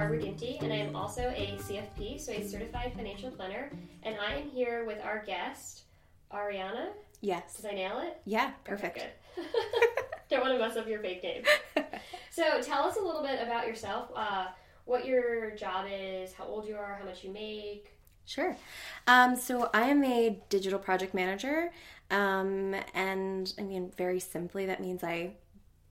Barbara Ginty, and I am also a CFP, so a certified financial planner. And I am here with our guest, Ariana. Yes. Did I nail it? Yeah, perfect. Okay, good. Don't want to mess up your fake name. So tell us a little bit about yourself, uh, what your job is, how old you are, how much you make. Sure. Um, so I am a digital project manager, um, and I mean, very simply, that means I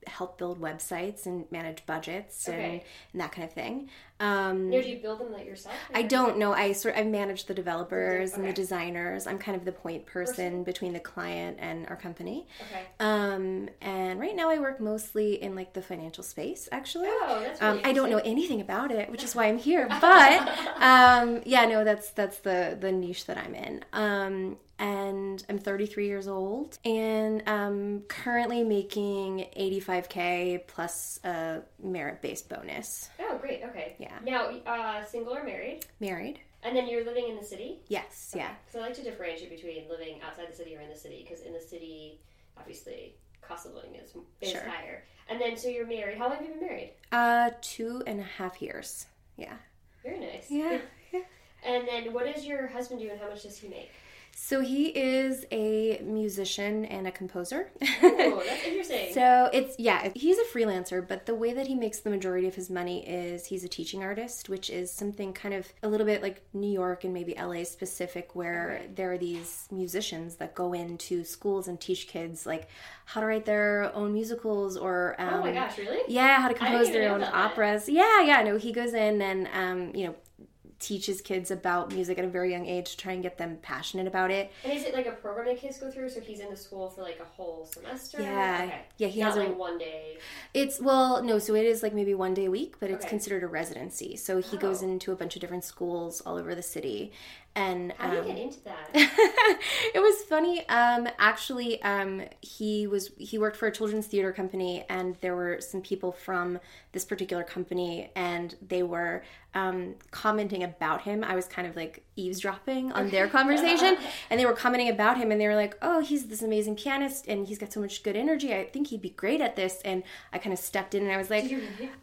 help build websites and manage budgets and, Okay. and that kind of thing. Um, Did you build them like yourself? I don't know. I sort I manage the developers and the designers. I'm kind of the point person between the client and our company. Okay. Um, and right now I work mostly in like the financial space, actually. Oh, that's Um, I don't know anything about it, which is why I'm here. But um, yeah, no, that's that's the the niche that I'm in. Um, and I'm 33 years old, and I'm currently making 85k plus a merit-based bonus. Oh, great. Okay. Yeah. Now, uh, single or married? Married? And then you're living in the city? Yes. Yeah. Because I like to differentiate between living outside the city or in the city. Because in the city, obviously, cost of living is, is Sure. higher. And then, so you're married. How long have you been married? Uh, two and a half years. Yeah. Very nice. Yeah. And then, what does your husband do, and how much does he make? So he is a musician and a composer. Oh, that's interesting. So it's yeah, he's a freelancer, but the way that he makes the majority of his money is he's a teaching artist, which is something kind of a little bit like New York and maybe LA specific where there are these musicians that go into schools and teach kids like how to write their own musicals or um, oh my gosh, really? yeah, how to compose their own about that. operas. Yeah, yeah, no, he goes in and um, you know, teaches kids about music at a very young age to try and get them passionate about it. And is it like a program that kids go through? So he's in the school for like a whole semester? Yeah. Okay. Yeah, he Not has a- one day. It's well, no, so it is like maybe one day a week, but it's Okay. considered a residency. So he goes Oh. into a bunch of different schools all over the city, and How do you um, get into that? it was funny. Um, actually, um, he was he worked for a children's theater company, and there were some people from this particular company, and they were um, commenting about him. I was kind of like eavesdropping on their conversation, and they were commenting about him, and they were like, "Oh, he's this amazing pianist, and he's got so much good energy. I think he'd be great at this." And I kind of stepped in, and I was like,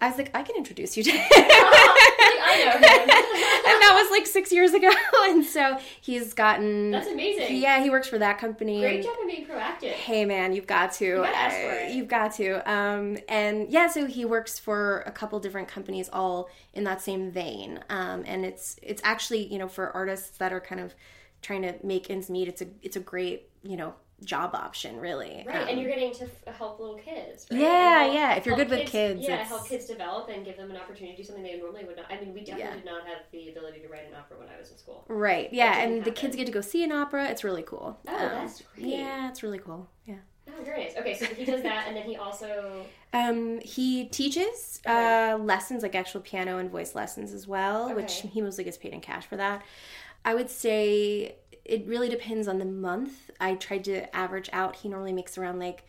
"I was like, I can introduce you to." him." I know him. and that was like six years ago, and so he's gotten. That's amazing. Yeah, he works for that company. Great job of being proactive. Hey man, you've got to. for Uh. You've got to. Um, and yeah, so he works for a couple different companies, all in that same vein. Um, and it's it's actually you know for artists that are kind of trying to make ends meet, it's a it's a great you know job option really. Right, Um, and you're getting to f- help little kids. Right? Yeah, help- yeah, if you're good with kids, yeah, it's- help kids develop and give them an opportunity to do something they normally would not. I mean, we definitely Yeah. did not have the ability to write an opera when I was in school. right. Yeah, and the kids get to go see an opera. It's really cool. Oh, Um, that's great. Yeah, it's really cool. Yeah. Oh, very nice. Okay, so he does that, and then he also Um, he teaches Okay. uh, lessons like actual piano and voice lessons as well, which he mostly gets paid in cash for that. I would say it really depends on the month. I tried to average out. He normally makes around like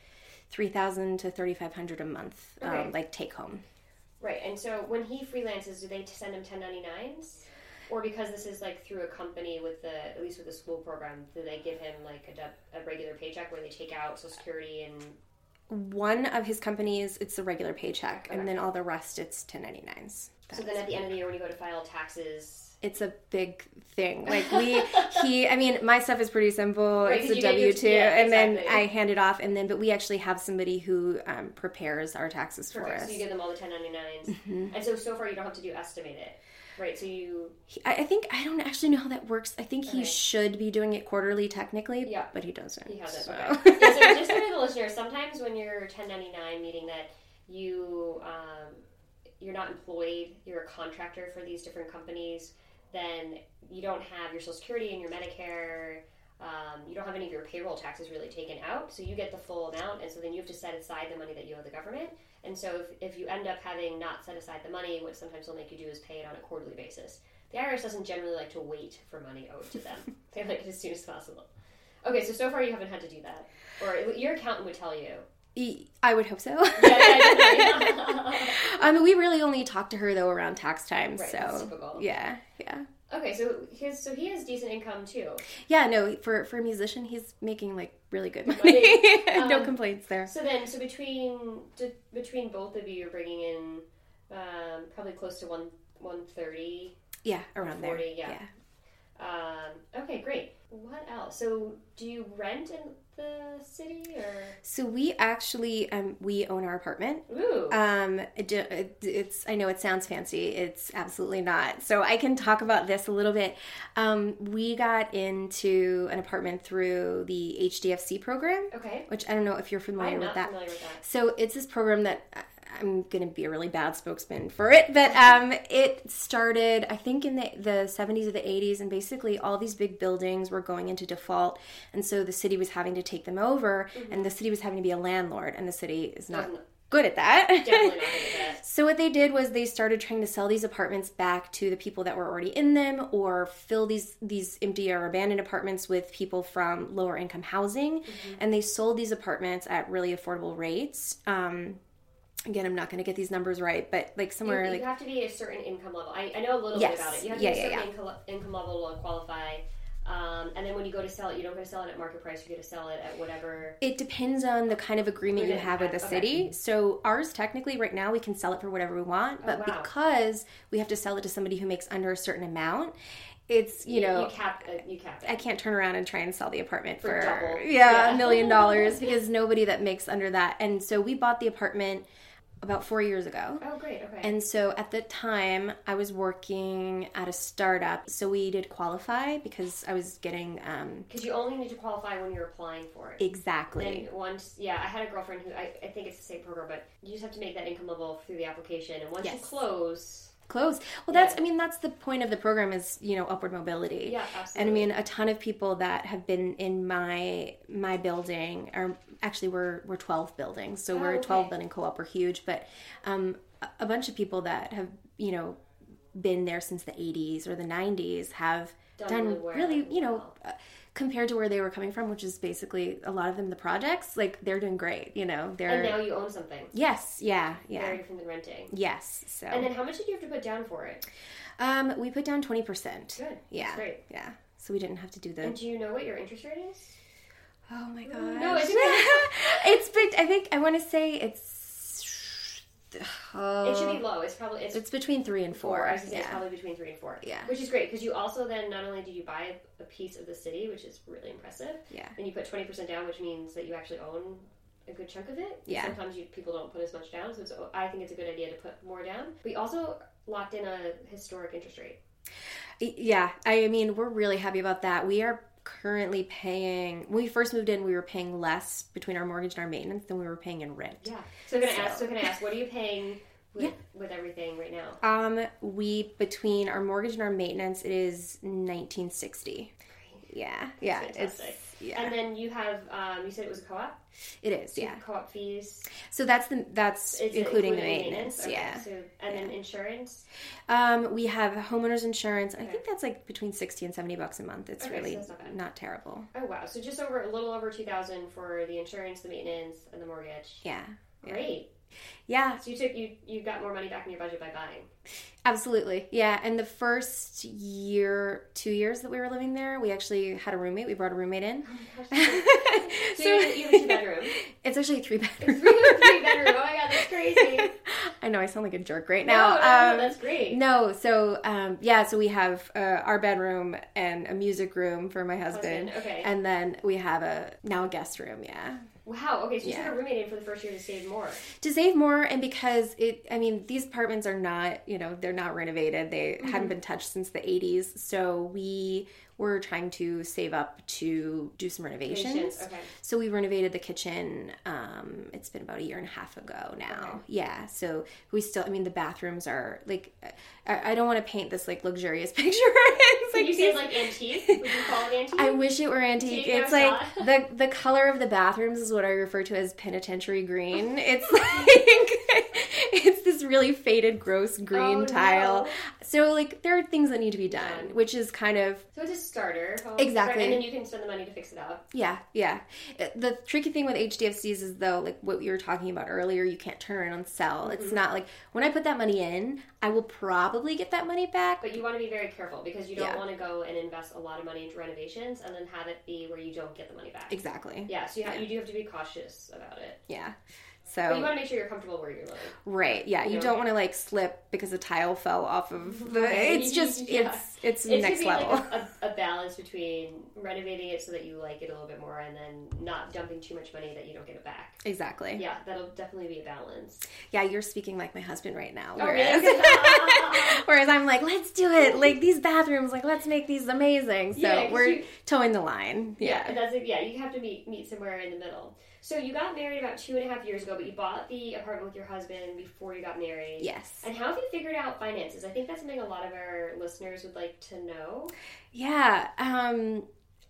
three thousand to thirty five hundred a month, Okay. um, like take home. right. And so when he freelances, do they send him 1099s? Or because this is like through a company with the at least with the school program, do they give him like a, a regular paycheck where they take out Social Security and One of his companies, it's a regular paycheck, Okay. and then all the rest, it's ten ninety nines. so then at the end of the year when you go to file taxes, it's a big thing. Like we, he, I mean, my stuff is pretty simple. Right, it's a you get your- W two, yeah, and then. I hand it off, and then but we actually have somebody who um, prepares our taxes for us. So you give them all the 1099s. Mm-hmm. And so, so far, you don't have to do estimate it. Right, so you. He- I, think I don't actually know how that works. I think he should be doing it quarterly technically, Yeah. but he doesn't. He has it. so. Okay. yeah, so just for the listeners, sometimes when you're 1099, meaning that you um, you're not employed, you're a contractor for these different companies, then you don't have your Social Security and your Medicare. Um, you don't have any of your payroll taxes really taken out, so you get the full amount, and so then you have to set aside the money that you owe the government. And so if, if you end up having not set aside the money, what sometimes they'll make you do is pay it on a quarterly basis. The IRS doesn't generally like to wait for money owed to them; they like it as soon as possible. Okay, so so far you haven't had to do that, or your accountant would tell you. I would hope so. Yeah, yeah, I mean, we really only talk to her though around tax time. Right, so typical. yeah, yeah, okay, so his so he has decent income too. yeah. No, for for a musician, he's making like really good money. no Um, complaints there. So then, so between d- between both of you, you're bringing in um, probably close to one one thirty. Yeah, around 40, there. yeah. Um, okay, great. What else? So do you rent in the city or? So we actually um we own our apartment. Ooh. Um, it, it- it's I know it sounds fancy. It's absolutely not. So I can talk about this a little bit. Um, we got into an apartment through the HDFC program, okay. which I don't know if you're familiar with that. familiar with that. So it's this program that I'm going to be a really bad spokesman for it, but um, it started, I think, in the, the 70s or the 80s, and basically all these big buildings were going into default, and so the city was having to take them over, and the city was having to be a landlord, and the city is not Doesn't- good at that. Definitely not good at that. So what they did was they started trying to sell these apartments back to the people that were already in them or fill these these empty or abandoned apartments with people from lower income housing and they sold these apartments at really affordable rates. Um again, I'm not going to get these numbers right, but like somewhere you, like you have to be a certain income level. I, I know a little Yes. bit about it. You have to Yeah, be a yeah, certain income, income level to qualify. Um, and then when you go to sell it, you don't go to sell it at market price. You get to sell it at whatever. it depends on the kind of agreement you have with the okay. city. So ours technically right now we can sell it for whatever we want, but Oh, wow. because we have to sell it to somebody who makes under a certain amount, it's you know you cap uh, you cap it. I can't turn around and try and sell the apartment For for, double. yeah, Yeah. a million dollars because nobody that makes under that. And so we bought the apartment about four years ago. oh, great. Okay. And so at the time, I was working at a startup. So we did qualify because I was getting um, Because you only need to qualify when you're applying for it. exactly. And once, yeah, I had a girlfriend who I, I think it's the same program, but you just have to make that income level through the application, and once you close, Close. Well, that's, Yeah. I mean, that's the point of the program is, you know, upward mobility. yeah, absolutely. And I mean, a ton of people that have been in my my building are actually we're we're twelve buildings, so we're Oh, a twelve okay. building co-op. We're huge, but um, a- bunch of people that have you know been there since the '80s or the '90s have Done done, really really, you know, Wow. Compared to where they were coming from, which is basically a lot of them the projects. Like they're doing great. You know, they're and now you own something. yes, yeah, yeah, Very different than renting. yes. So And then how much did you have to put down for it? um, we put down twenty percent. Good. Yeah, That's great. yeah. So we didn't have to do the And do you know what your interest rate is? Oh my god. No, it's it's been I think I want to say it's oh, It should be uh, low. It's probably it's, it's between 3 and 4. four. I was gonna say it's probably between three and four. Yeah. Which is great because you also then not only do you buy a piece of the city, which is really impressive, Yeah. and you put twenty percent down, which means that you actually own a good chunk of it. Yeah. Sometimes you, people don't put as much down, so it's, I think it's a good idea to put more down. We also locked in a historic interest rate. Yeah, I mean, we're really happy about that. We are currently paying when we first moved in, we were paying less between our mortgage and our maintenance than we were paying in rent. Yeah. So can I So- ask? So can I ask? What are you paying with, Yeah. with everything right now? Um we between our mortgage and our maintenance it is 1960. Yeah. Yeah, it's Fantastic. Yeah. And then you have, um, you said it was a co-op. it is. So Yeah. Co-op fees, So that's the that's it including the including maintenance. Okay, Yeah. So and then insurance. Um, we have homeowners insurance. and I think that's like between sixty and seventy bucks a month. It's Okay, so really that's not not terrible. Oh wow! So just over a little over two thousand for the insurance, the maintenance, and the mortgage. Yeah, yeah. Great. Yeah, So you took you you got more money back in your budget by buying. absolutely. Yeah, and the first year, two years that we were living there, we actually had a roommate. We brought a roommate in. So you have, you have a two bedroom. it's actually a three Three, bedroom. three bedroom. Oh my god, that's crazy. I know I sound like a jerk right now. no, no, Um, that's great. No, so um, yeah, so we have uh, our bedroom and a music room for my husband, Husband, okay. and then we have a now a guest room. Yeah, Wow. Okay, so you Yeah. roommate in for the first year to save more. to save more, and because it, I mean, these apartments are not, you know, they're not renovated. They Mm-hmm. hadn't been touched since the '80s, so we were trying to save up to do some renovations. Okay. So we renovated the kitchen. Um, it's been about a year and a half ago now. Okay. Yeah. So we still, I mean, the bathrooms are like, I, I don't want to paint this like luxurious picture. it's Did like you say like antique? Would you call it antique? I wish it were antique. Antique, It's like not. the the color of the bathrooms is what I refer to as penitentiary green. It's like really faded, gross green Oh, tile. no. So like there are things that need to be done, which is kind of so it's a starter. home, Exactly. And then you can spend the money to fix it up. yeah, yeah. Uh, The tricky thing with HDFCs is though, like what you were talking about earlier, you can't turn around and sell. Mm-hmm. It's not like when I put that money in, I will probably get that money back. But you want to be very careful because you don't Yeah. want to go and invest a lot of money into renovations and then have it be where you don't get the money back. Exactly. Yeah, so you, ha- you do have to be cautious about it. Yeah. But you want to make sure you're comfortable where you're living. right, yeah, you know. don't want to like slip because a tile fell off of the. It's just Yeah. it's it's It next level. like a, a, a balance between renovating it so that you like it a little bit more and then not dumping too much money that you don't get it back. exactly. Yeah, that'll definitely be a balance. Yeah, you're speaking like my husband right now. Oh, Whereas, really? whereas I'm like, let's do it. Like these bathrooms, like let's make these amazing. So Yeah, we're you- toeing the line. Yeah, Yeah. that's it. Yeah, you have to meet meet somewhere in the middle. So you got married about two and a half years ago, but you bought the apartment with your husband before you got married. Yes. And how have you figured out finances? I think that's something a lot of our listeners would like to know. Yeah. Um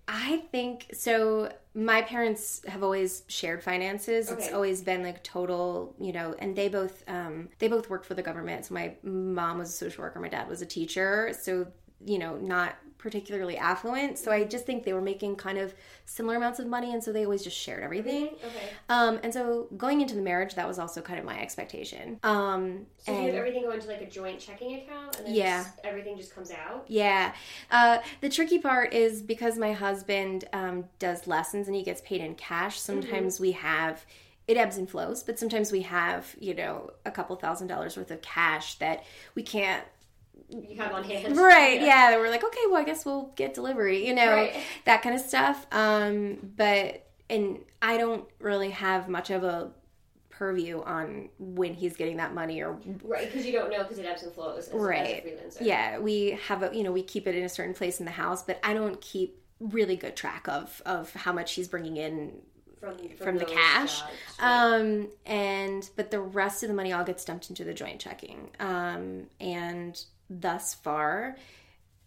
I think so my parents have always shared finances. It's always been like total, you know, and they both um they both worked for the government. So my mom was a social worker, my dad was a teacher. So, you know, not particularly affluent. So I just think they were making kind of similar amounts of money and so they always just shared everything. Okay. Um, and so going into the marriage, that was also kind of my expectation. Um, So you have everything go into like a joint checking account, and then Yeah. just, everything just comes out. yeah, uh, the tricky part is because my husband um, does lessons and he gets paid in cash. Sometimes we have it ebbs and flows, but sometimes we have you know a couple thousand dollars worth of cash that we can't You have on hand. right yeah. we're like okay well i guess we'll get delivery you know Right. that kind of stuff um but and i don't really have much of a purview on when he's getting that money or Right, because you don't know because it ebbs and flows as, right as a freelancer. yeah we have a you know we keep it in a certain place in the house but i don't keep really good track of of how much he's bringing in From, from, from the cash. jobs, right. Um, and but the rest of the money all gets dumped into the joint checking. Um, and thus far,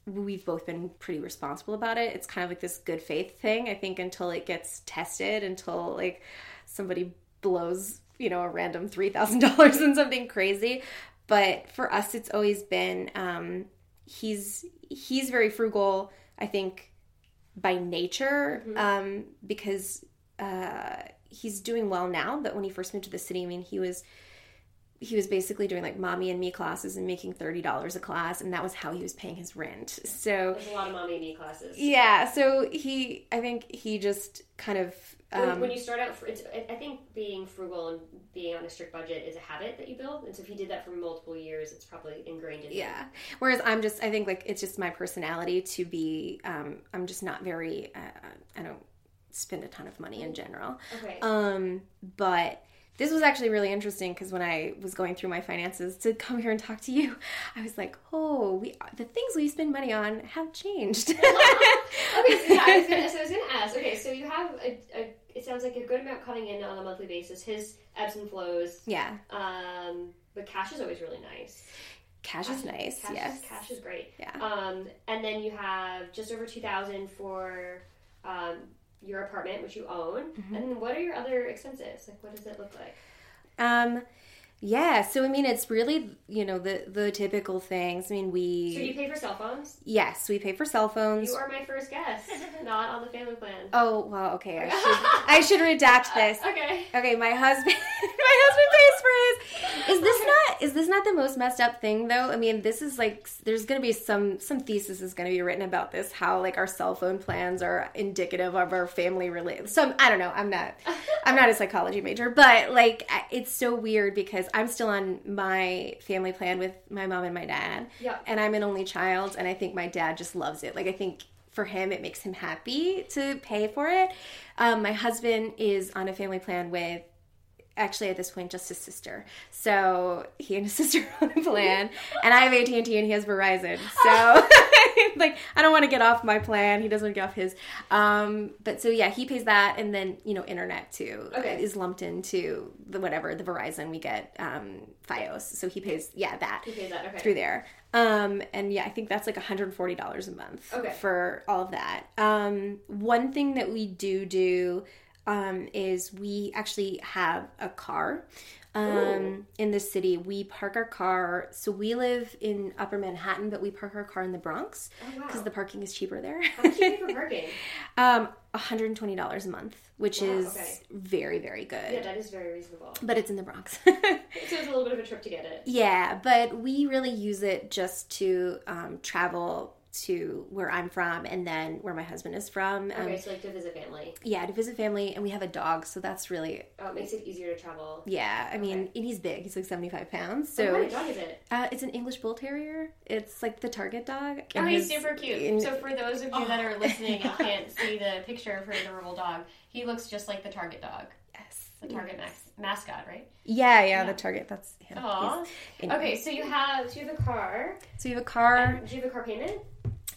we've both been pretty responsible about it. It's kind of like this good faith thing. I think until it gets tested, until like somebody blows, you know, a random three thousand dollars in something crazy. But for us, it's always been um, he's he's very frugal. I think by nature um, because uh, he's doing well now. But when he first moved to the city, I mean, he was he was basically doing like mommy and me classes and making thirty dollars a class, and that was how he was paying his rent. So There's a lot of mommy and me classes. yeah, so he I think he just kind of When, um, when you start out, I think being frugal and being on a strict budget is a habit that you build, and so if he did that for multiple years, it's probably ingrained in him. yeah. Whereas I'm just I think like it's just my personality to be um, I'm just not very uh, I don't spend a ton of money in general. Okay. Um, but this was actually really interesting because when I was going through my finances to come here and talk to you, I was like, "Oh, we the things we spend money on have changed." okay, so, yeah, I was gonna, so I was gonna ask. Okay, so you have a, a, it sounds like a good amount coming in on a monthly basis. His ebbs and flows. yeah, Um, but cash is always really nice. cash is nice. Cash, yes, cash is great. Yeah. Um, and then you have just over two thousand for um, your apartment, which you own. Mm-hmm. And what are your other expenses? Like, what does it look like? Um, yeah. So I mean, it's really you know the the typical things. I mean, we So you pay for cell phones. yes, we pay for cell phones. You are my first guest, not on the family plan. oh well, okay. I should I should redact this. Okay. Okay, my husband my husband pays for his. Is this not is this not the most messed up thing though? I mean, this is like there's going to be some some thesis is going to be written about this how like our cell phone plans are indicative of our family relate. Some I don't know, I'm not I'm not a psychology major, but like it's so weird because I'm still on my family plan with my mom and my dad. Yeah. And I'm an only child, and I think my dad just loves it. Like, I think for him, it makes him happy to pay for it. Um, my husband is on a family plan with actually at this point just his sister. So he and his sister are on a plan and i have at&t and he has verizon. So like i don't want to get off my plan. He doesn't want to get off his. Um but so yeah he pays that and then you know internet too Okay. is lumped into the whatever the verizon we get um fios. So he pays yeah that He pays that, okay. through there. Um and yeah i think that's like $140 a month Okay. for all of that. Um one thing that we do do um is we actually have a car um in the city we park our car so we live in upper manhattan but we park our car in the bronx Oh, wow. because the parking is cheaper there How much you for parking? um $120 a month which Wow, is okay. very very good Yeah, that is very reasonable. but it's in the bronx So it's a little bit of a trip to get it. Yeah, but we really use it just to um, travel to where I'm from and then where my husband is from. Um, Okay, so like to visit family. Yeah, to visit family, and we have a dog, so that's really Oh, it makes it easier to travel. yeah. I mean, and he's big; he's like 75 pounds. So, what kind of dog is it? uh, it's an English Bull Terrier. It's like the Target dog. Oh, and he's super cute. and- So for those of you that are listening and can't see the picture of her adorable dog, he looks just like the Target dog, yes. the Target max- mascot, right? Yeah, yeah, the Target. That's him. He's Okay, so you have so you have a car. So you have a car. Do you have a car payment?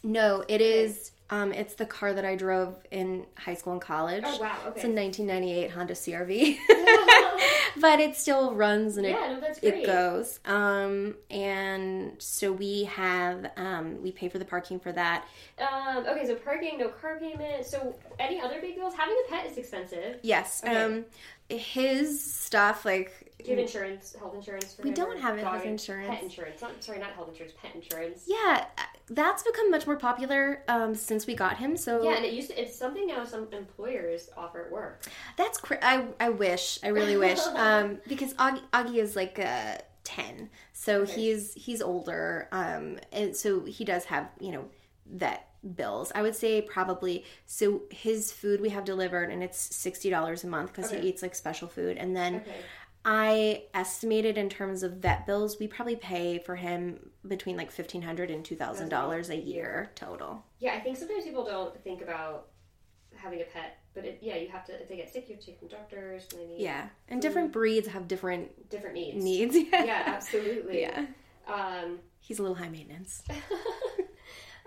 No, it is. Um, it's the car that I drove in high school and college. Oh wow. Okay. It's a 1998 Honda CRV, but it still runs and it yeah, no, that's great. it goes. Um, and so we have um, we pay for the parking for that. Um, okay, so parking, no car payment. So any other big bills? Having a pet is expensive. Yes. Okay. Um, his stuff like Do you have insurance, health insurance? For We don't have dog health in- insurance. Pet insurance. Not sorry, not health insurance. Pet insurance. yeah, that's become much more popular um, since we got him. So Yeah, and it used to, it's something now some employers offer at work. That's cr- I I wish I really wish um because Augie, Augie is like uh 10 so Okay. he's he's older um and so he does have you know vet bills I would say probably so his food we have delivered and it's $60 a month because Okay. he eats like special food and then Okay. I estimated in terms of vet bills we probably pay for him between like $1500 and $2000 a year total Yeah, I think sometimes people don't think about having a pet, but it, yeah, you have to. If they get sick, you have to take them to doctors. And they need yeah and different breeds have different different needs. needs Yeah, absolutely. yeah Um, he's a little high maintenance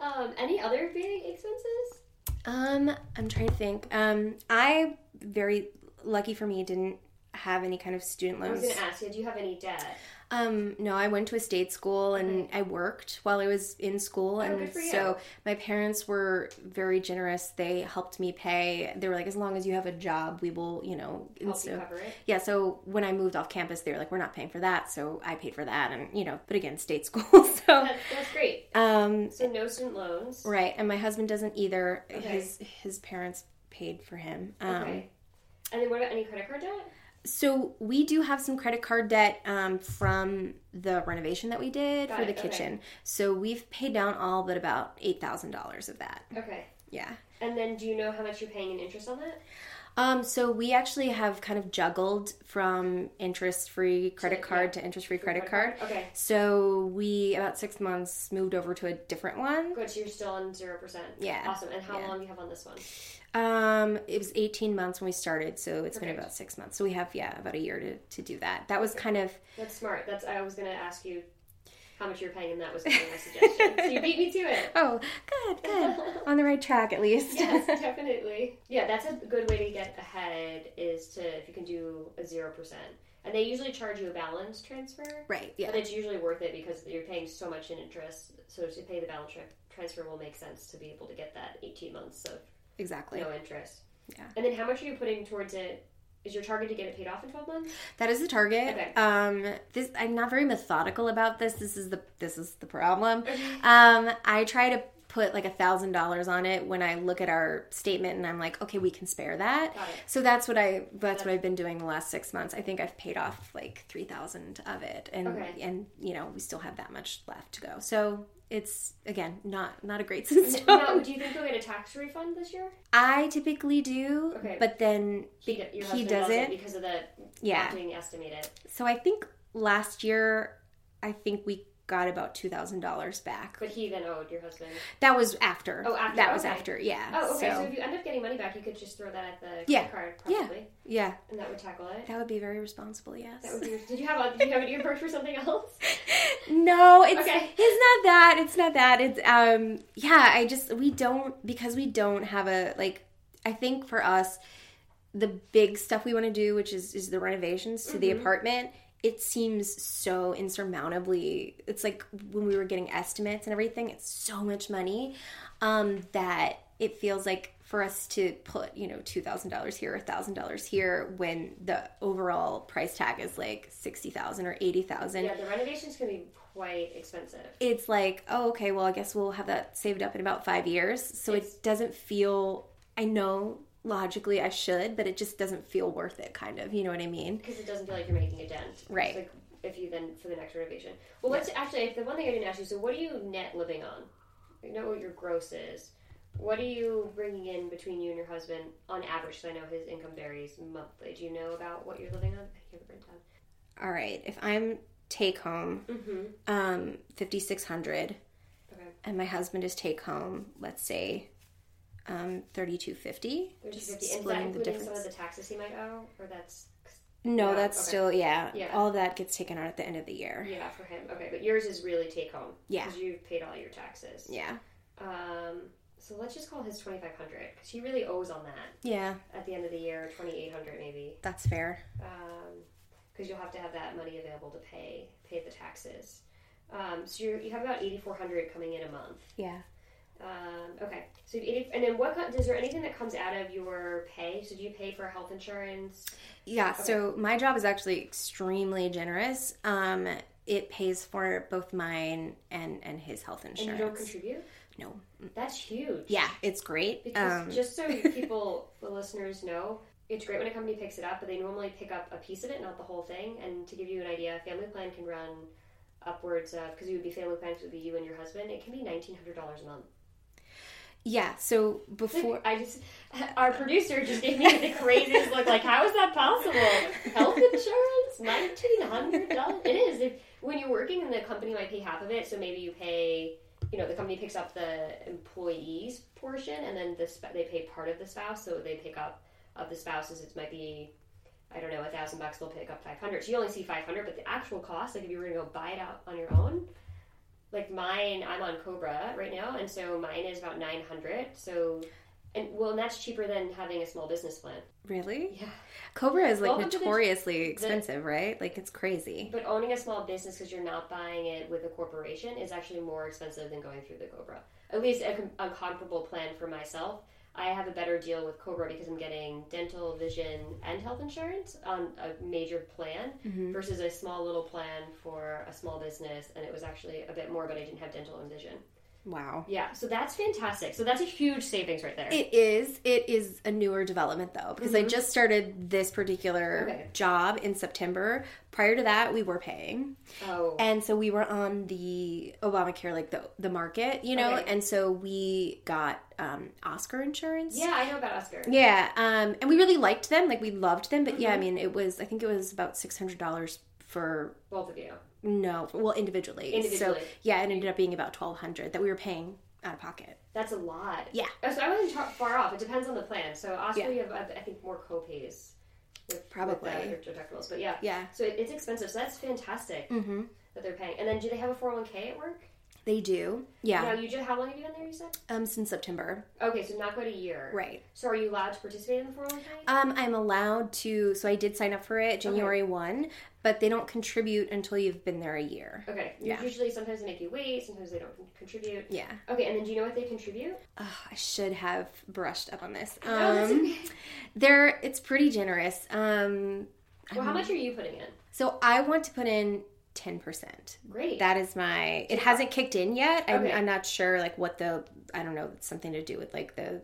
um, any other big expenses? Um, I'm trying to think. Um, I very lucky for me didn't have any kind of student loans. I was going to ask you, do you have any debt? Um, no, I went to a state school and I worked while I was in school, and Oh, for you. so my parents were very generous. They helped me pay. They were like, as long as you have a job, we will, you know. And Help so you cover it. yeah, so when I moved off campus, they were like, we're not paying for that, so I paid for that, and you know, but again, state school, so That's, that's great. um, So no student loans. right. And my husband doesn't either. Okay. His his parents paid for him. Um, Okay. And then what about any credit card debt? So we do have some credit card debt um, from the renovation that we did Got for it, the okay. kitchen. So we've paid down all but about eight thousand dollars of that. Okay. Yeah. And then do you know how much you're paying in interest on that? Um, so we actually have kind of juggled from interest-free credit So, card yeah. to interest-free credit card. Okay. So we about six months moved over to a different one. Good. So you're still on zero percent. Yeah. Awesome. And how Yeah. long do you have on this one? Um, it was eighteen months when we started, so it's been about six months. So we have yeah about a year to, to do that. That was kind of That's smart. That's I was gonna ask you how much you're paying, and that was kind of my suggestion. so you beat me to it. oh good good on the right track at least. Yes, definitely. Yeah, that's a good way to get ahead is to if you can do a zero percent, and they usually charge you a balance transfer. right. Yeah. But it's usually worth it because you're paying so much in interest. So to pay the balance tra- transfer will make sense to be able to get that 18 months of Exactly. no interest. Yeah. And then how much are you putting towards it? Is your target to get it paid off in 12 months? That is the target. Okay. Um, this I'm not very methodical about this. This is the this is the problem. Um, I try to put like a thousand dollars on it when I look at our statement and I'm like, okay, we can spare that. So that's what I that's what I've been doing the last six months. I think I've paid off like three thousand of it, and Okay. and you know we still have that much left to go. So it's again not not a great system. now, do you think you'll get a tax refund this year? I typically do, Okay. but then He, he doesn't. because of the Yeah. wanting estimated. So I think last year, I think we got about two thousand dollars back. But he then owed your husband. That was after. Oh, after, That was after. Yeah. Oh, okay. So, So, if you end up getting money back, you could just throw that at the credit Yeah. card, probably, yeah, yeah. and that would tackle it. that would be very responsible. Yes. That would be. Did you have a? Did you have an earmark for something else? No, it's Okay. it's not that. It's not that. It's um yeah, I just we don't because we don't have a like I think for us the big stuff we want to do, which is is the renovations to the apartment, it seems so insurmountably it's like when we were getting estimates and everything, it's so much money um that it feels like for us to put, you know, two thousand dollars here or thousand dollars here when the overall price tag is like sixty thousand or eighty thousand yeah, the renovations can be quite expensive. it's like, oh, okay, well, I guess we'll have that saved up in about five years. So It's- it doesn't feel, I know logically I should, but it just doesn't feel worth it, kind of. You know what I mean? because it doesn't feel like you're making a dent. Right. Like if you then for the next renovation. Well, let's actually. The one thing I didn't ask you. So, what are you net living on? I know what your gross is. What are you bringing in between you and your husband on average? Because I know his income varies monthly. Do you know about what you're living on? I written down. All right, if I'm take home, Mm-hmm. um, 5600 Okay. and my husband is take home, let's say, um, 3250 Thirty Just is splitting the including some of difference. the taxes he might owe, or that's No, that's okay. still, yeah, Yeah. all of that gets taken out at the end of the year. yeah for him? Okay, but yours is really take home. Yeah. Because you've paid all your taxes. Yeah. Um. So let's just call his twenty five hundred because he really owes on that Yeah, at the end of the year, twenty eight hundred maybe. that's fair. Um, because you'll have to have that money available to pay pay the taxes. Um, so you you have about eighty four hundred coming in a month. Yeah. Um, okay, so 80, and then what is there anything that comes out of your pay? So do you pay for health insurance? Yeah, so my job is actually extremely generous. Um, it pays for both mine and and his health insurance. And you don't contribute? No, That's huge. yeah, it's great. Because Um, just so people, the listeners know, it's great when a company picks it up, but they normally pick up a piece of it, not the whole thing. And to give you an idea, family plan can run upwards of because you would be family plans would be you and your husband. It can be nineteen hundred dollars a month. Yeah, so before I just, our producer just gave me the craziest look. Like, how is that possible? Health insurance, nineteen hundred dollars. It is. If when you're working and the company might pay half of it, so maybe you pay. You know, the company picks up the employees portion, and then the sp- they pay part of the spouse. So they pick up of the spouses. It might be. I don't know, a thousand bucks. They'll pick up five hundred. So you only see five hundred, but the actual cost, like if you were gonna go buy it out on your own, like mine, I'm on Cobra right now, and so mine is about nine hundred. So, and well, and that's cheaper than having a small business plan. really, Yeah. Cobra is like Welcome to the- notoriously expensive, right? Like it's crazy. But owning a small business because you're not buying it with a corporation is actually more expensive than going through the Cobra. At least a, a comparable plan for myself. I have a better deal with Cobra because I'm getting dental, vision, and health insurance on a major plan mm-hmm. versus a small little plan for a small business, and it was actually a bit more, but I didn't have dental and vision. Wow. Yeah, so that's fantastic. So that's a huge savings right there. It is. It is a newer development though, because I just started this particular Mm-hmm. Okay. job in September. Prior to that, we were paying. oh, And so we were on the Obamacare, like the the market, you know, Okay. and so we got um, Oscar insurance. yeah, I know about Oscar. Yeah, um, and we really liked them. Like we loved them, but Mm-hmm. yeah, I mean, it was I think it was about six hundred dollars for Both of you. No, well individually. Individually. So yeah, it ended up being about twelve hundred that we were paying out of pocket. That's a lot. Yeah. Oh, So I wasn't far off. It depends on the plan. So Oscar, Yeah. you have, I think, more co-pays. With, Probably. With deductibles. But yeah. Yeah, So it, it's expensive. So that's fantastic mm-hmm. that they're paying. And then do they have a 401k at work? They do. Yeah, Now, you just, how long have you been there, you said? um, since September, Okay, so not quite a year. right? So are you allowed to participate in the 401k? Um, I'm allowed to. So I did sign up for it January one, but they don't contribute until you've been there a year. okay. yeah. Usually, sometimes they make you wait. Sometimes they don't contribute. Yeah. Okay, and then do you know what they contribute? Ugh, I should have brushed up on this. No, that's Um, okay. they're it's pretty generous. Um, Well, how much are you putting in? so I want to put in ten percent. Great. That is my. It hasn't kicked in yet. I'm, Okay. I'm not sure like what the. I don't know. Something to do with like the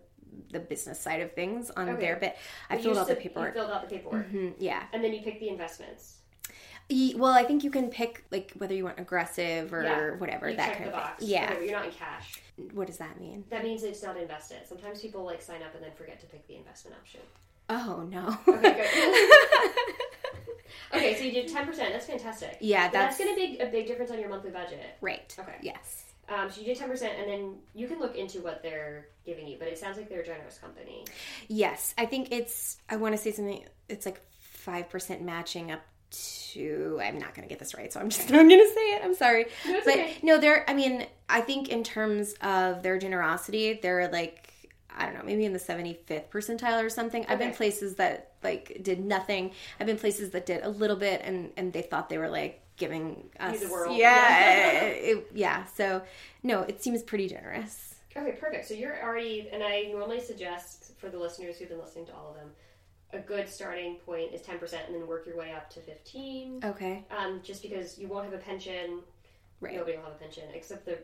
the business side of things on Okay. there, but I filled out the sub- paperwork. You filled out the paperwork. Mhm, yeah. And then you pick the investments. Well, I think you can pick like whether you want aggressive or Yeah. whatever You that check kind the of box. thing. Yeah. But you're not in cash. What does that mean? That means it's not invested. Sometimes people like sign up and then forget to pick the investment option. Oh no. Okay, good. Okay, so you did ten percent. That's fantastic. Yeah, that's, that's- going to be a big difference on your monthly budget. Right. Okay. Yes. Um, so you did ten percent, and then you can look into what they're giving you. But it sounds like they're a generous company. Yes. I think it's. I want to say something. It's like five percent matching up to. I'm not going to get this right, so I'm just not going to say it. I'm sorry. No, but okay. no, they're. I mean, I think in terms of their generosity, they're like. I don't know, maybe in the 75th percentile or something. I've been places that like did nothing. I've been places that did a little bit and and they thought they were like giving us the world. Yeah. it- yeah. So, no, it seems pretty generous. Okay, perfect. So you're already, and I normally suggest for the listeners who've been listening to all of them, a good starting point is ten percent, and then work your way up to fifteen. Okay. Um, just because you won't have a pension, Right. nobody will have a pension except the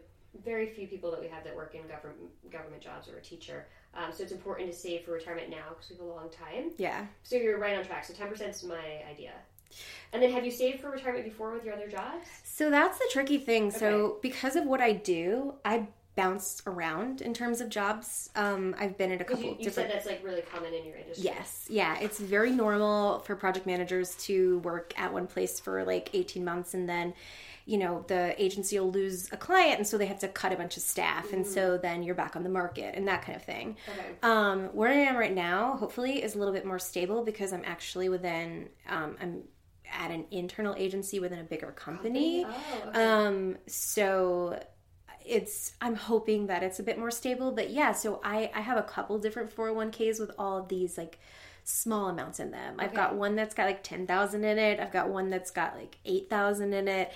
very few people that we have that work in government government jobs or a teacher. Um, so it's important to save for retirement now because we have a long time. Yeah. So you're right on track. So ten percent is my idea. And then have you saved for retirement before with your other jobs? So that's the tricky thing. So because of what I do, I bounce around in terms of jobs. Um, I've been at a couple you, you different. said that's like really common in your industry. Yes, yeah, it's very normal for project managers to work at one place for like 18 months and then, you know, the agency will lose a client and so they have to cut a bunch of staff and so then you're back on the market and that kind of thing. Okay. Um, where I am right now, hopefully, is a little bit more stable because I'm actually within, um, I'm at an internal agency within a bigger company. Oh, okay. Um, so it's I'm hoping that it's a bit more stable. But yeah, so I I have a couple different 401ks with all these like small amounts in them. I've got one that's got like 10,000 in it. I've got one that's got like 8,000 in it.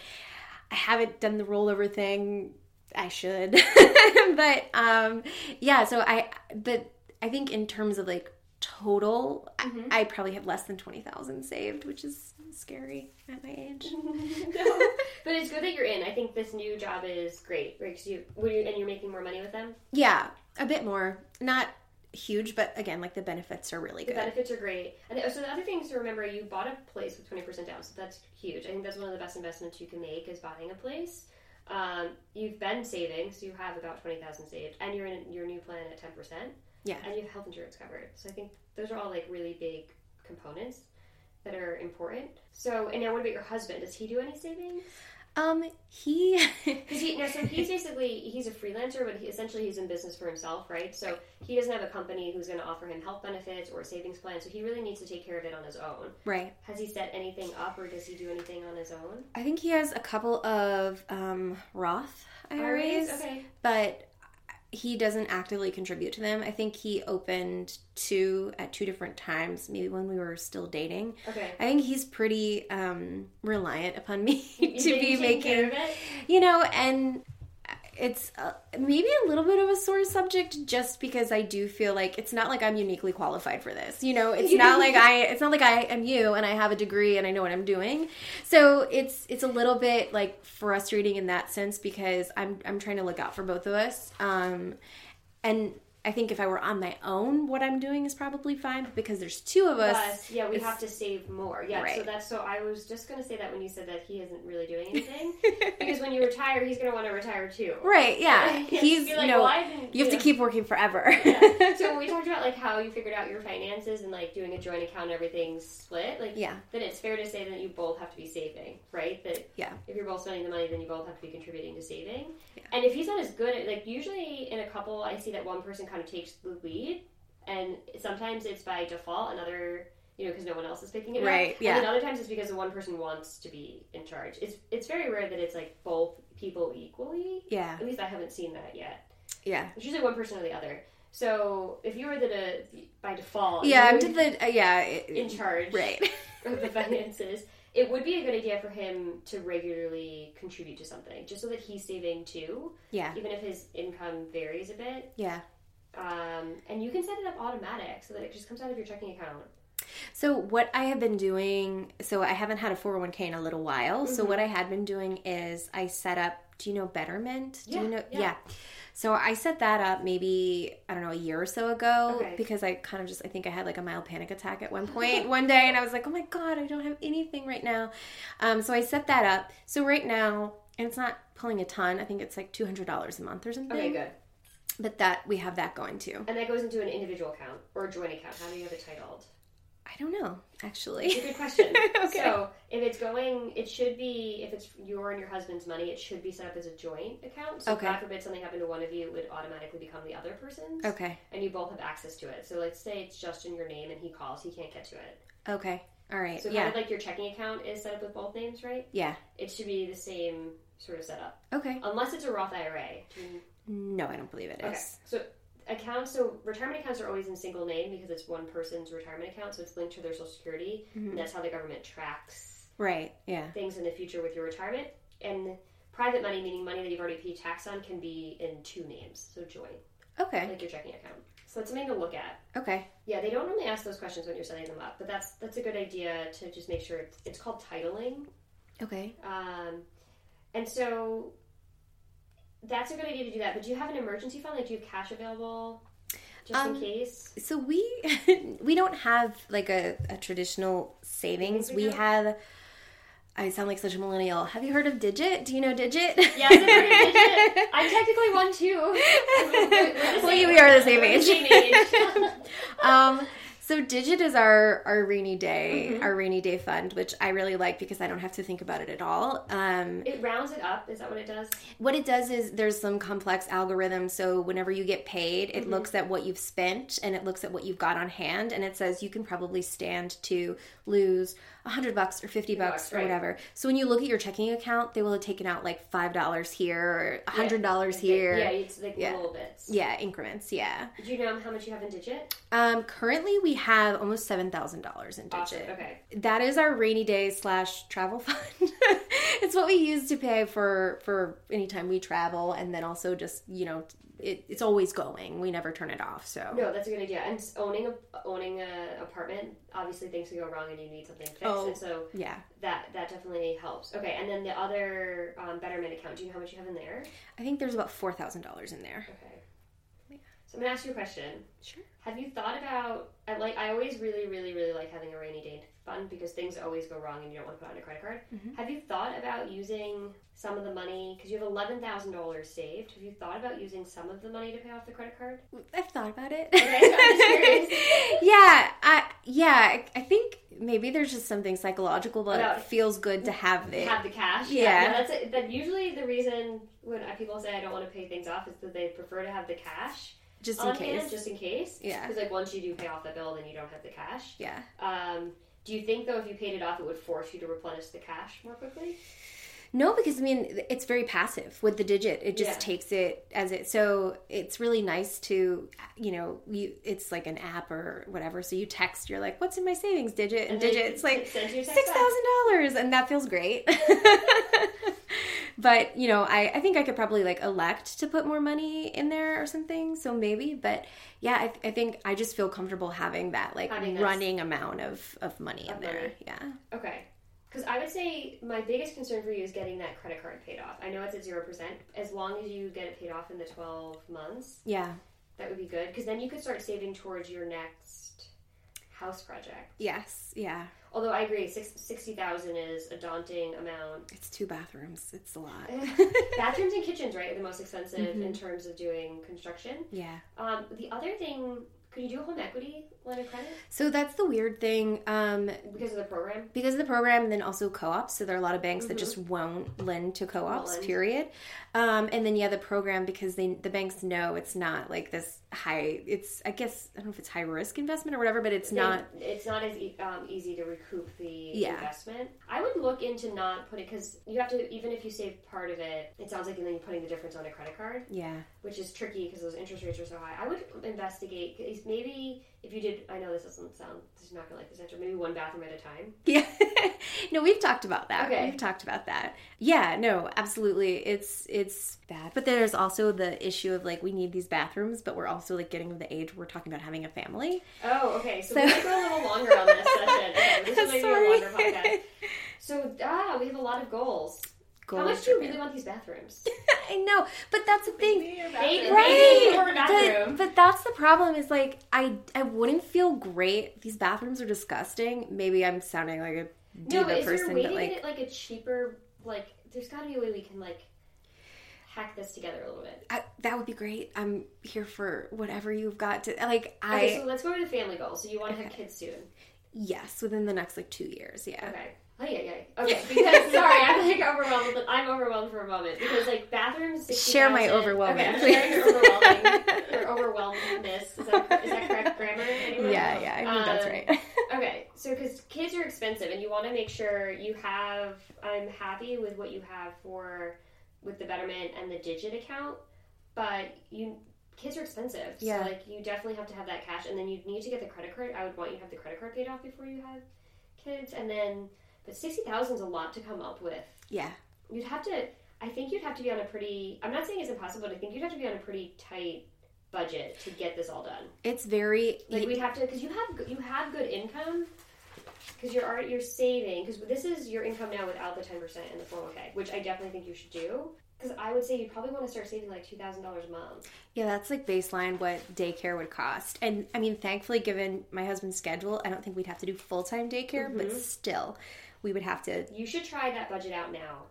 I haven't done the rollover thing. I should. but um yeah, so I but I think in terms of like total, I- Mm-hmm. I, probably have less than 20,000 saved, which is scary at my age. no, but it's good that you're in. I think this new job is great, right? Cause you, you, and you're making more money with them. Yeah, a bit more. Not huge, but again, like the benefits are really The good. benefits are great. And so the other things to remember, you bought a place with 20% down, so that's huge. I think that's one of the best investments you can make is buying a place. Um, you've been saving, so you have about 20000 saved, and you're in your new plan at 10%, Yeah. and you have health insurance covered. So I think those are all like really big components that are important. So, and now what about your husband? Does he do any savings? Um, he he, no, so he's basically he's a freelancer, but he, essentially he's in business for himself, right? So he doesn't have a company who's going to offer him health benefits or a savings plan. So he really needs to take care of it on his own. right. Has he set anything up, or does he do anything on his own? I think he has a couple of um Roth IRAs, Okay. but he doesn't actively contribute to them. I think he opened two at two different times, maybe when we were still dating. Okay. I think he's pretty um reliant upon me to be making you know and it's uh, maybe a little bit of a sore subject just because I do feel like it's not like I'm uniquely qualified for this. You know, it's not like I it's not like I am you and I have a degree and I know what I'm doing. So it's it's a little bit like frustrating in that sense because I'm I'm trying to look out for both of us. Um and I think if I were on my own, what I'm doing is probably fine. Because there's two of us, But yeah, we have to save more. Yeah, so that's so. I was just gonna say that when you said that he isn't really doing anything, because when you retire, he's gonna want to retire too. right? Yeah, he's like, you know well, didn't- you have to keep working forever. Yeah. So when we talked about like how you figured out your finances and like doing a joint account, and everything's split. Like Yeah. then it's fair to say that you both have to be saving, right? That Yeah. if you're both spending the money, then you both have to be contributing to saving. Yeah. And if he's not as good at like usually in a couple, I see that one person kind of takes the lead, and sometimes it's by default, another. You know, because no one else is picking it Right, up. yeah. And then other times it's because the one person wants to be in charge. It's it's very rare that it's like both people equally. yeah, At least I haven't seen that yet. yeah. It's usually one person or the other. So if you were the, the by default, Yeah, I'm the uh, yeah it- in charge right. of the finances, it would be a good idea for him to regularly contribute to something, just so that he's saving too, Yeah, even if his income varies a bit. yeah. Um, and you can set it up automatic so that it just comes out of your checking account. So what I have been doing, so I haven't had a 401k in a little while. Mm-hmm. So what I had been doing is I set up. Do you know Betterment? Do Yeah, you know? yeah. So I set that up maybe I don't know a year or so ago Okay. because I kind of just I think I had like a mild panic attack at one point one day and I was like oh my god I don't have anything right now, um, so I set that up. So right now and it's not pulling a ton. I think it's like two hundred dollars a month or something. Okay, good. But that we have that going too. And that goes into an individual account or a joint account. How do you have it titled? I don't know, actually. It's a good question. Okay. So if it's going, it should be if it's your and your husband's money, it should be set up as a joint account. So Okay. God forbid something happened to one of you, it would automatically become the other person's. Okay. And you both have access to it. So let's say it's just in your name and he calls, he can't get to it. Okay. All right. So kind yeah. of like your checking account is set up with both names, right? yeah. It should be the same sort of setup, Okay. unless it's a Roth IRA. No, I don't believe it is. Okay. So accounts, so retirement accounts are always in single name because it's one person's retirement account, so it's linked to their social security, Mm-hmm. and that's how the government tracks Right. Yeah. things in the future with your retirement. And private money, meaning money that you've already paid tax on, can be in two names, so joint, Okay. like your checking account. So that's something to look at. Okay. Yeah, they don't really ask those questions when you're setting them up, but that's that's a good idea to just make sure it's, it's called titling. Okay. Um, and so that's a good idea to do that. But do you have an emergency fund? Like, do you have cash available just Um, in case? So we we don't have like a, a traditional savings. we have. I sound like such a millennial. Have you heard of Digit? Do you know Digit? Yes, I've heard of Digit. I'm technically one too. We're- we're the Well, we are the same age. same age. um, so Digit is our our rainy day Mm-hmm. our rainy day fund, which I really like because I don't have to think about it at all. Um, it rounds it up. Is that what it does? what it does is there's some complex algorithm. So whenever you get paid, it Mm-hmm. looks at what you've spent and it looks at what you've got on hand, and it says you can probably stand to lose a hundred bucks or fifty bucks bucks, or right. whatever. So when you look at your checking account, they will have taken out like five dollars here or a hundred dollars here. Yeah, it's like Yeah. little bits. Yeah, increments. Yeah. Do you know how much you have in Digit? Um, currently, we have almost seven thousand dollars in Digit. Awesome. Okay. That is our rainy day slash travel fund. it's what we use to pay for for anytime we travel, and then also just you know it, it's always going. We never turn it off. So No, that's a good idea. And owning a owning a apartment, obviously things can go wrong and you need something fixed. Oh. And so yeah, that that definitely helps. Okay, and then the other um, Betterment account. Do you know how much you have in there? I think there's about four thousand dollars in there. Okay. So I'm gonna ask you a question. Sure. Have you thought about? I like. I always really, really, really like having a rainy day fund because things always go wrong and you don't want to put on a credit card. Mm-hmm. Have you thought about using some of the money because you have eleven thousand dollars saved? Have you thought about using some of the money to pay off the credit card? I've thought about it. Okay, yeah, I yeah, I, think maybe there's just something psychological, but About- it feels good to have it. have the cash. Yeah. no, that's it. That usually the reason when people say I don't want to pay things off is that they prefer to have the cash just in on case. hand, just in case. Yeah. Because like once you do pay off the bill, then you don't have the cash. yeah. Um, do you think though, if you paid it off, it would force you to replenish the cash more quickly? No, because I mean it's very passive with the digit. It just Yeah. takes it as it. So it's really nice to, you know, you. It's like an app or whatever. So you text. You're like, "What's in my savings digit?" And, And digit, it's like sends you a text six thousand dollars, and that feels great. but you know, I I think I could probably like elect to put more money in there or something. So maybe, but yeah, I, I think I just feel comfortable having that like Having this- running amount of of money in Of there. money. Yeah. Okay. Because I would say my biggest concern for you is getting that credit card paid off. I know it's at zero percent. As long as you get it paid off in the twelve months, Yeah. that would be good. Because then you could start saving towards your next house project. Yes. Yeah. Although I agree, six, 60,000 is a daunting amount. It's two bathrooms. It's a lot. Bathrooms and kitchens, right, are the most expensive Mm-hmm. in terms of doing construction. yeah. Um, the other thing, could you do a home equity line of credit So that's the weird thing. Um, because of the program? because of the program, and then also co-ops. So there are a lot of banks that just won't lend to co-ops. Period. Um, and then yeah, the program because they the banks know it's not like this high. It's I guess I don't know if it's high risk investment or whatever, but it's not. It's not as e- um, easy to recoup the Yeah. investment. I would look into not putting because you have to even if you save part of it, it sounds like then you're putting the difference on a credit card. Yeah. which is tricky because those interest rates are so high. I would investigate, maybe if you did. I know this doesn't sound. This is not gonna like this answer. Maybe one bathroom at a time. Yeah. no, we've talked about that. Okay. We've talked about that. Yeah, no, absolutely. It's it's bad. But there's also the issue of like we need these bathrooms, but we're also like getting of the age we're talking about having a family. Oh, okay. So, So- we might go a little longer on this session. Okay, this Sorry. a longer podcast. So ah, we have a lot of goals. How much do you for really want these bathrooms? I know, but that's the thing. Eight, Right. maybe more bathroom. But, but that's the problem is like I I wouldn't feel great. These bathrooms are disgusting. Maybe I'm sounding like a diva no, but is there a person, way but to like get it like a cheaper? Like, there's got to be a way we can like hack this together a little bit. I, that would be great. I'm here for whatever you've got to like I Okay, so let's go to the family goal. So you want to have kids soon. Yes, within the next like two years. Yeah. Okay. Oh yeah, yeah. Okay, because sorry, I'm like overwhelmed. With, I'm overwhelmed for a moment because like bathrooms. 60, Share my 000 overwhelming, Okay, I'm sharing overwhelming. your overwhelmedness. Is that, is that correct grammar? Anyone? Yeah, yeah, I think that's Um, right. Okay, so because kids are expensive, and you want to make sure you have. I'm happy with what you have for with the Betterment and the Digit account, but you kids are expensive. Yeah. So like you definitely have to have that cash, and then you need to get the credit card. I would want you to have the credit card paid off before you have kids, and then but sixty thousand is a lot to come up with. yeah. You'd have to. I think you'd have to be on a pretty. I'm not saying it's impossible, but I think you'd have to be on a pretty tight budget to get this all done. It's very Like we'd have to because you have good- you have good income because you're already you're saving because this is your income now without the ten percent in the 401k, which I definitely think you should do. Because I would say you probably want to start saving like two thousand dollars a month. Yeah, that's like baseline what daycare would cost. And I mean, thankfully, given my husband's schedule, I don't think we'd have to do full time daycare, but mm-hmm. still, we would have to. You should try that budget out now.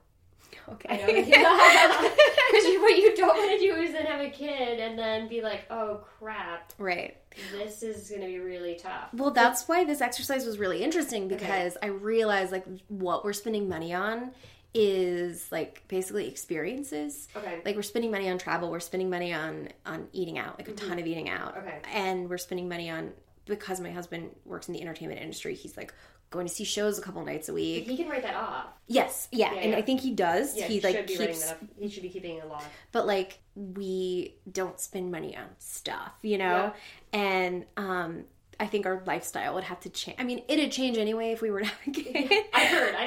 Okay. because what you don't want to do is then have a kid and then be like, oh crap, right. this is going to be really tough. Well, that's why this exercise was really interesting because I realized like what we're spending money on is like basically experiences. Okay. Like we're spending money on travel, we're spending money on on eating out, like a mm-hmm. ton of eating out. Okay. And we're spending money on because my husband works in the entertainment industry, he's like going to see shows a couple nights a week. He can write that off. Yes, yeah, Yeah, and yeah. I think he does. Yeah, he, he, like should be writing keeps. He should be keeping a log. but like we don't spend money on stuff, you know? And um I think our lifestyle would have to change. I mean, it'd change anyway if we were to have a kid. I heard. I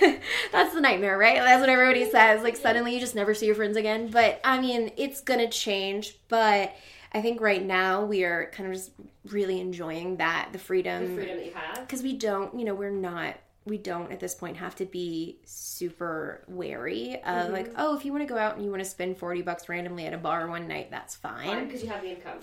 don't know. That's the nightmare, right? That's what everybody says. Like suddenly you just never see your friends again. But I mean, it's gonna change. But I think right now we are kind of just really enjoying that the freedom the freedom that you have. because we don't, you know, we're not. We don't at this point have to be super wary of Mm-hmm. like, oh, if you want to go out and you want to spend 40 bucks randomly at a bar one night, that's fine. Because you have the income.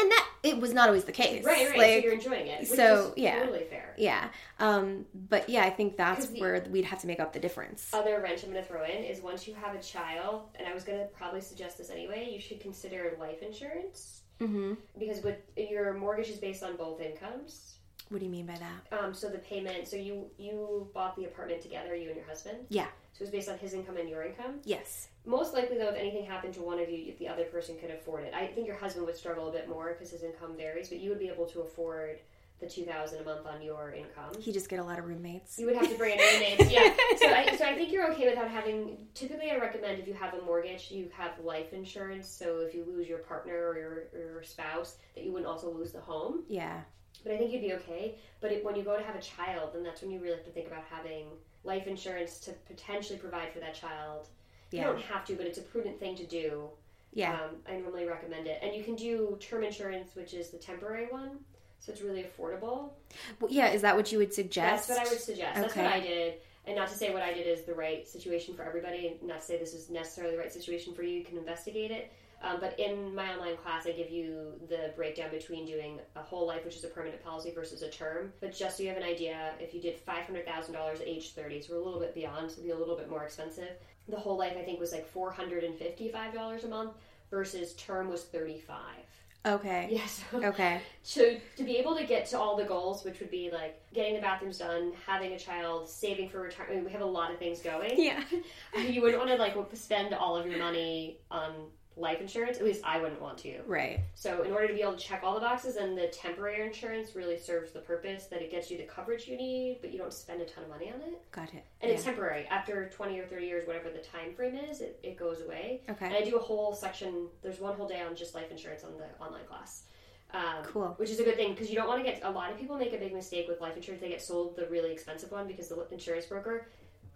And that, it was not always the case. Right, right. Like, so you're enjoying it. Which so, is yeah. Totally fair. yeah. Um, but yeah, I think that's where we'd have to make up the difference. Other wrench I'm going to throw in is once you have a child, and I was going to probably suggest this anyway, you should consider life insurance. hmm Because with your mortgage is based on both incomes. What do you mean by that? Um, so the payment, so you you bought the apartment together, you and your husband. Yeah. So it was based on his income and your income. Yes. Most likely, though, if anything happened to one of you, if the other person could afford it, I think your husband would struggle a bit more because his income varies, but you would be able to afford the two thousand a month on your income. You just get a lot of roommates. You would have to bring in roommates, yeah. So I, so I think you're okay without having. Typically, I recommend if you have a mortgage, you have life insurance. So if you lose your partner or your, your spouse, that you wouldn't also lose the home. Yeah. But I think you'd be okay. But it, when you go to have a child, then that's when you really have to think about having life insurance to potentially provide for that child. You don't have to, but it's a prudent thing to do. Yeah. Um, I normally recommend it. And you can do term insurance, which is the temporary one. So it's really affordable. Well, yeah. Is that what you would suggest? That's what I would suggest. That's what I did. And not to say what I did is the right situation for everybody, and not to say this is necessarily the right situation for you. You can investigate it. Um, but in my online class, I give you the breakdown between doing a whole life, which is a permanent policy, versus a term. But just so you have an idea, if you did five hundred thousand dollars at age thirty, so we're a little bit beyond, so it'd be a little bit more expensive. The whole life, I think, was like four hundred and fifty-five dollars a month, versus term was thirty-five. Okay. Yes. Okay. to to be able to get to all the goals, which would be like getting the bathrooms done, having a child, saving for retirement. I mean, we have a lot of things going. Yeah. You wouldn't want to like spend all of your money on life insurance. At least I wouldn't want to. Right. So in order to be able to check all the boxes, and the temporary insurance really serves the purpose that it gets you the coverage you need, but you don't spend a ton of money on it. Got it. And Yeah. it's temporary. After twenty or thirty years, whatever the time frame is, it, it goes away. Okay. And I do a whole section. There's one whole day on just life insurance on the online class. Um, Cool. Which is a good thing because you don't want to get. A lot of people make a big mistake with life insurance. They get sold the really expensive one because the insurance broker,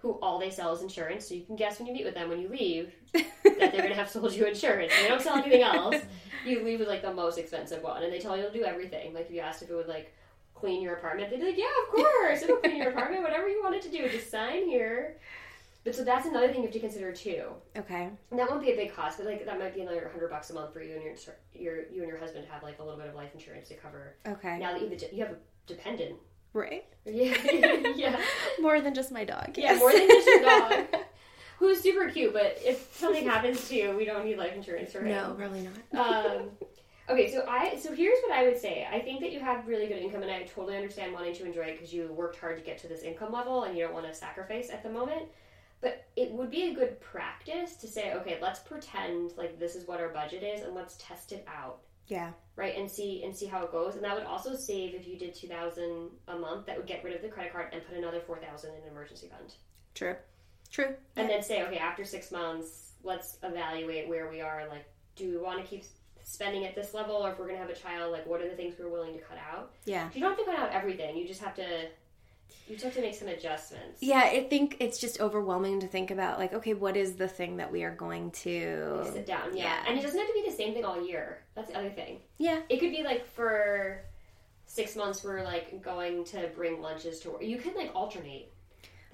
who all they sell is insurance. So you can guess when you meet with them when you leave that they're going to have sold you insurance. They don't sell anything else. You leave with like the most expensive one, and they tell you to do everything. Like if you asked if it would like clean your apartment, they'd be like, "Yeah, of course, it'll clean your apartment. Whatever you want it to do, just sign here." But so that's another thing you have to consider too. Okay. And that won't be a big cost, but like that might be another hundred bucks a month for you and your your you and your husband to have like a little bit of life insurance to cover. Okay. Now that you have a, you have a dependent, Right. yeah, yeah, More than just my dog. yeah, Yes. more than just your dog, who's super cute. But if something happens to you, we don't need life insurance for him. No, probably not. Um, Okay, so I so here's what I would say. I think that you have really good income, and I totally understand wanting to enjoy it because you worked hard to get to this income level, and you don't want to sacrifice at the moment. But it would be a good practice to say, okay, let's pretend like this is what our budget is, and let's test it out, Yeah. right, and see and see how it goes. And that would also save if you did two thousand a month. That would get rid of the credit card and put another four thousand in an emergency fund, True. True. and then say, okay, after six months, let's evaluate where we are. Like, do we want to keep spending at this level, or if we're going to have a child, like, what are the things we're willing to cut out? Yeah. You don't have to cut out everything. You just have to. You just have to make some adjustments. Yeah, I think it's just overwhelming to think about like, okay, what is the thing that we are going to Sit down, yeah. Yeah. And it doesn't have to be the same thing all year. That's the other thing. Yeah. It could be like for six months we're like going to bring lunches to work. You can like alternate.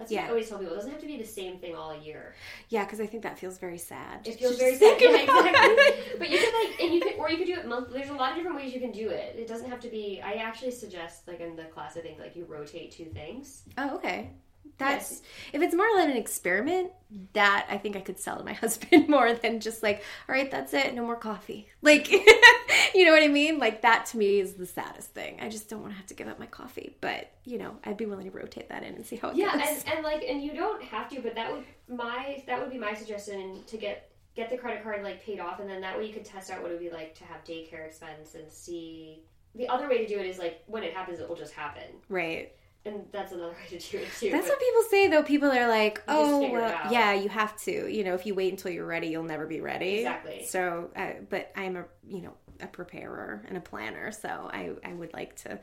That's what Yeah. I always tell people. It doesn't have to be the same thing all year. Yeah, because I think that feels very sad. It feels very sad. Yeah, exactly. but you could like, and you could, or you could do it monthly. There's a lot of different ways you can do it. It doesn't have to be. I actually suggest, like in the class, I think like you rotate two things. Oh, okay. That's if it's more like an experiment, that I think I could sell to my husband more than just like, all right, that's it, no more coffee. Like, you know what I mean? Like that to me is the saddest thing. I just don't want to have to give up my coffee, but you know, I'd be willing to rotate that in and see how it Yeah, goes. and, and like, and you don't have to, but that would my that would be my suggestion to get get the credit card like paid off, and then that way you could test out what it would be like to have daycare expense and see. The other way to do it is like when it happens, it will just happen, right. and that's another way to do it too. That's what people say though. People are like, "Oh, well, yeah, you have to. You know, if you wait until you're ready, you'll never be ready." Exactly. So, uh, but I'm a you know a preparer and a planner, so I I would like to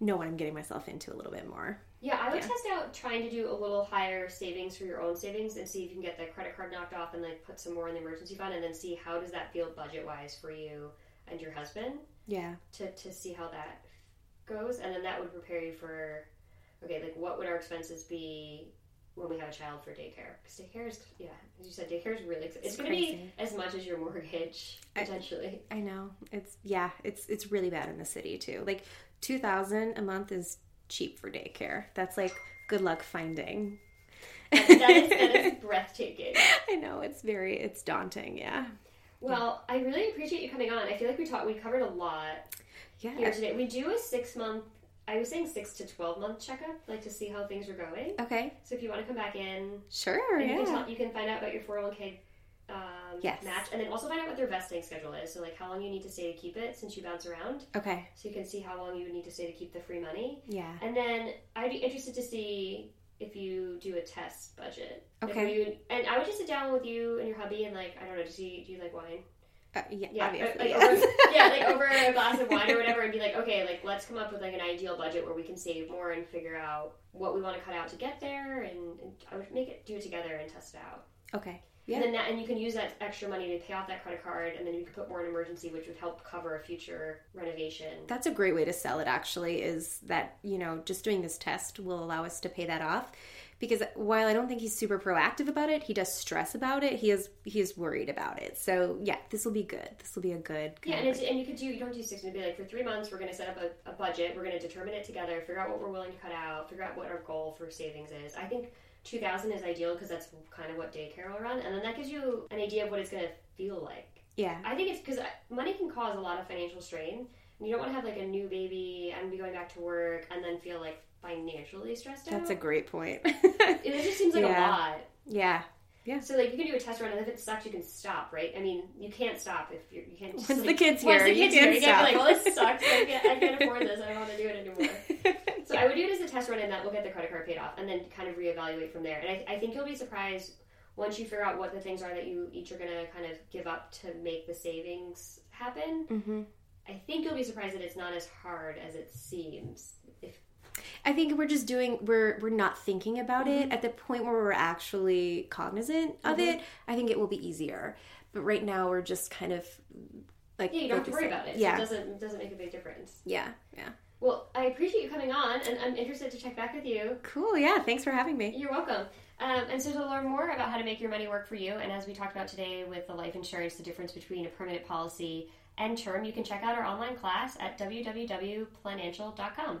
know what I'm getting myself into a little bit more. Yeah, I would Yeah. test out trying to do a little higher savings for your own savings and see if you can get the credit card knocked off and like put some more in the emergency fund, and then see how does that feel budget wise for you and your husband. Yeah. to, to see how that goes and then that would prepare you for okay like what would our expenses be when we have a child for daycare because daycare is yeah as you said daycare is really expensive. it's, It's going to be as much as your mortgage potentially I know. It's yeah, it's it's really bad in the city too. Like 2000 a month is cheap for daycare. That's like good luck finding. that, is, that is breathtaking I know it's very it's daunting, yeah. well i really appreciate you coming on i feel like we talked we covered a lot here Yeah. today we do a six month i was saying six to 12 month checkup like to see how things are going Okay. so if you want to come back in Sure, And you, can yeah. tell, you can find out about your 401k um, Yes. match, and then also find out what their vesting schedule is. So, like, how long you need to stay to keep it since you bounce around. Okay. So you can see how long you would need to stay to keep the free money. Yeah. And then I'd be interested to see if you do a test budget. Like, Okay. you- and I would just sit down with you and your hubby and like I don't know, do you do you like wine? Uh, yeah, Yeah, obviously. like, yes. over, yeah, like over a glass of wine or whatever, and be like, okay, like let's come up with like an ideal budget where we can save more and figure out what we want to cut out to get there, and, and I would make it do it together and test it out. okay. Yeah. And then that, and you can use that extra money to pay off that credit card, and then you can put more in emergency, which would help cover a future renovation. That's a great way to sell it actually is that, you know, just doing this test will allow us to pay that off. Because while I don't think he's super proactive about it, he does stress about it. He is he is worried about it. So yeah, this will be good. This will be a good yeah, and, it's, and you could do you don't do six. It'd be like for three months, we're going to set up a, a budget. We're going to determine it together. Figure out what we're willing to cut out. Figure out what our goal for savings is. I think two thousand is ideal because that's kind of what daycare will run, and then that gives you an idea of what it's going to feel like. yeah. I think it's because uh, money can cause a lot of financial strain. And you don't want to have like a new baby and be going back to work and then feel like financially stressed out. That's a great point. It just seems like Yeah. a lot. yeah. Yeah. So like you can do a test run, and if it sucks, you can stop. Right? I mean, you can't stop if you're, you can't. Just, Once like, the kid's once here, the you kid's can't here, you can't be like, well, this sucks. I can't, I can't afford this. I don't want to do it anymore. So I would do it as a test run, and that will get the credit card paid off, and then kind of reevaluate from there. And I, I think you'll be surprised once you figure out what the things are that you each are going to kind of give up to make the savings happen. hmm I think you'll be surprised that it's not as hard as it seems. If I think we're just doing we're we're not thinking about Mm-hmm. it at the point where we're actually cognizant of it. I think it will be easier. But right now we're just kind of like yeah, you don't have to worry about it. So Yeah. it doesn't it doesn't make a big difference. yeah. Yeah. Well, I appreciate you coming on, and I'm interested to check back with you. Cool. Yeah. Thanks for having me. You're welcome. Um, and so, to learn more about how to make your money work for you, and as we talked about today with the life insurance, the difference between a permanent policy and term, you can check out our online class at www.planancial.com.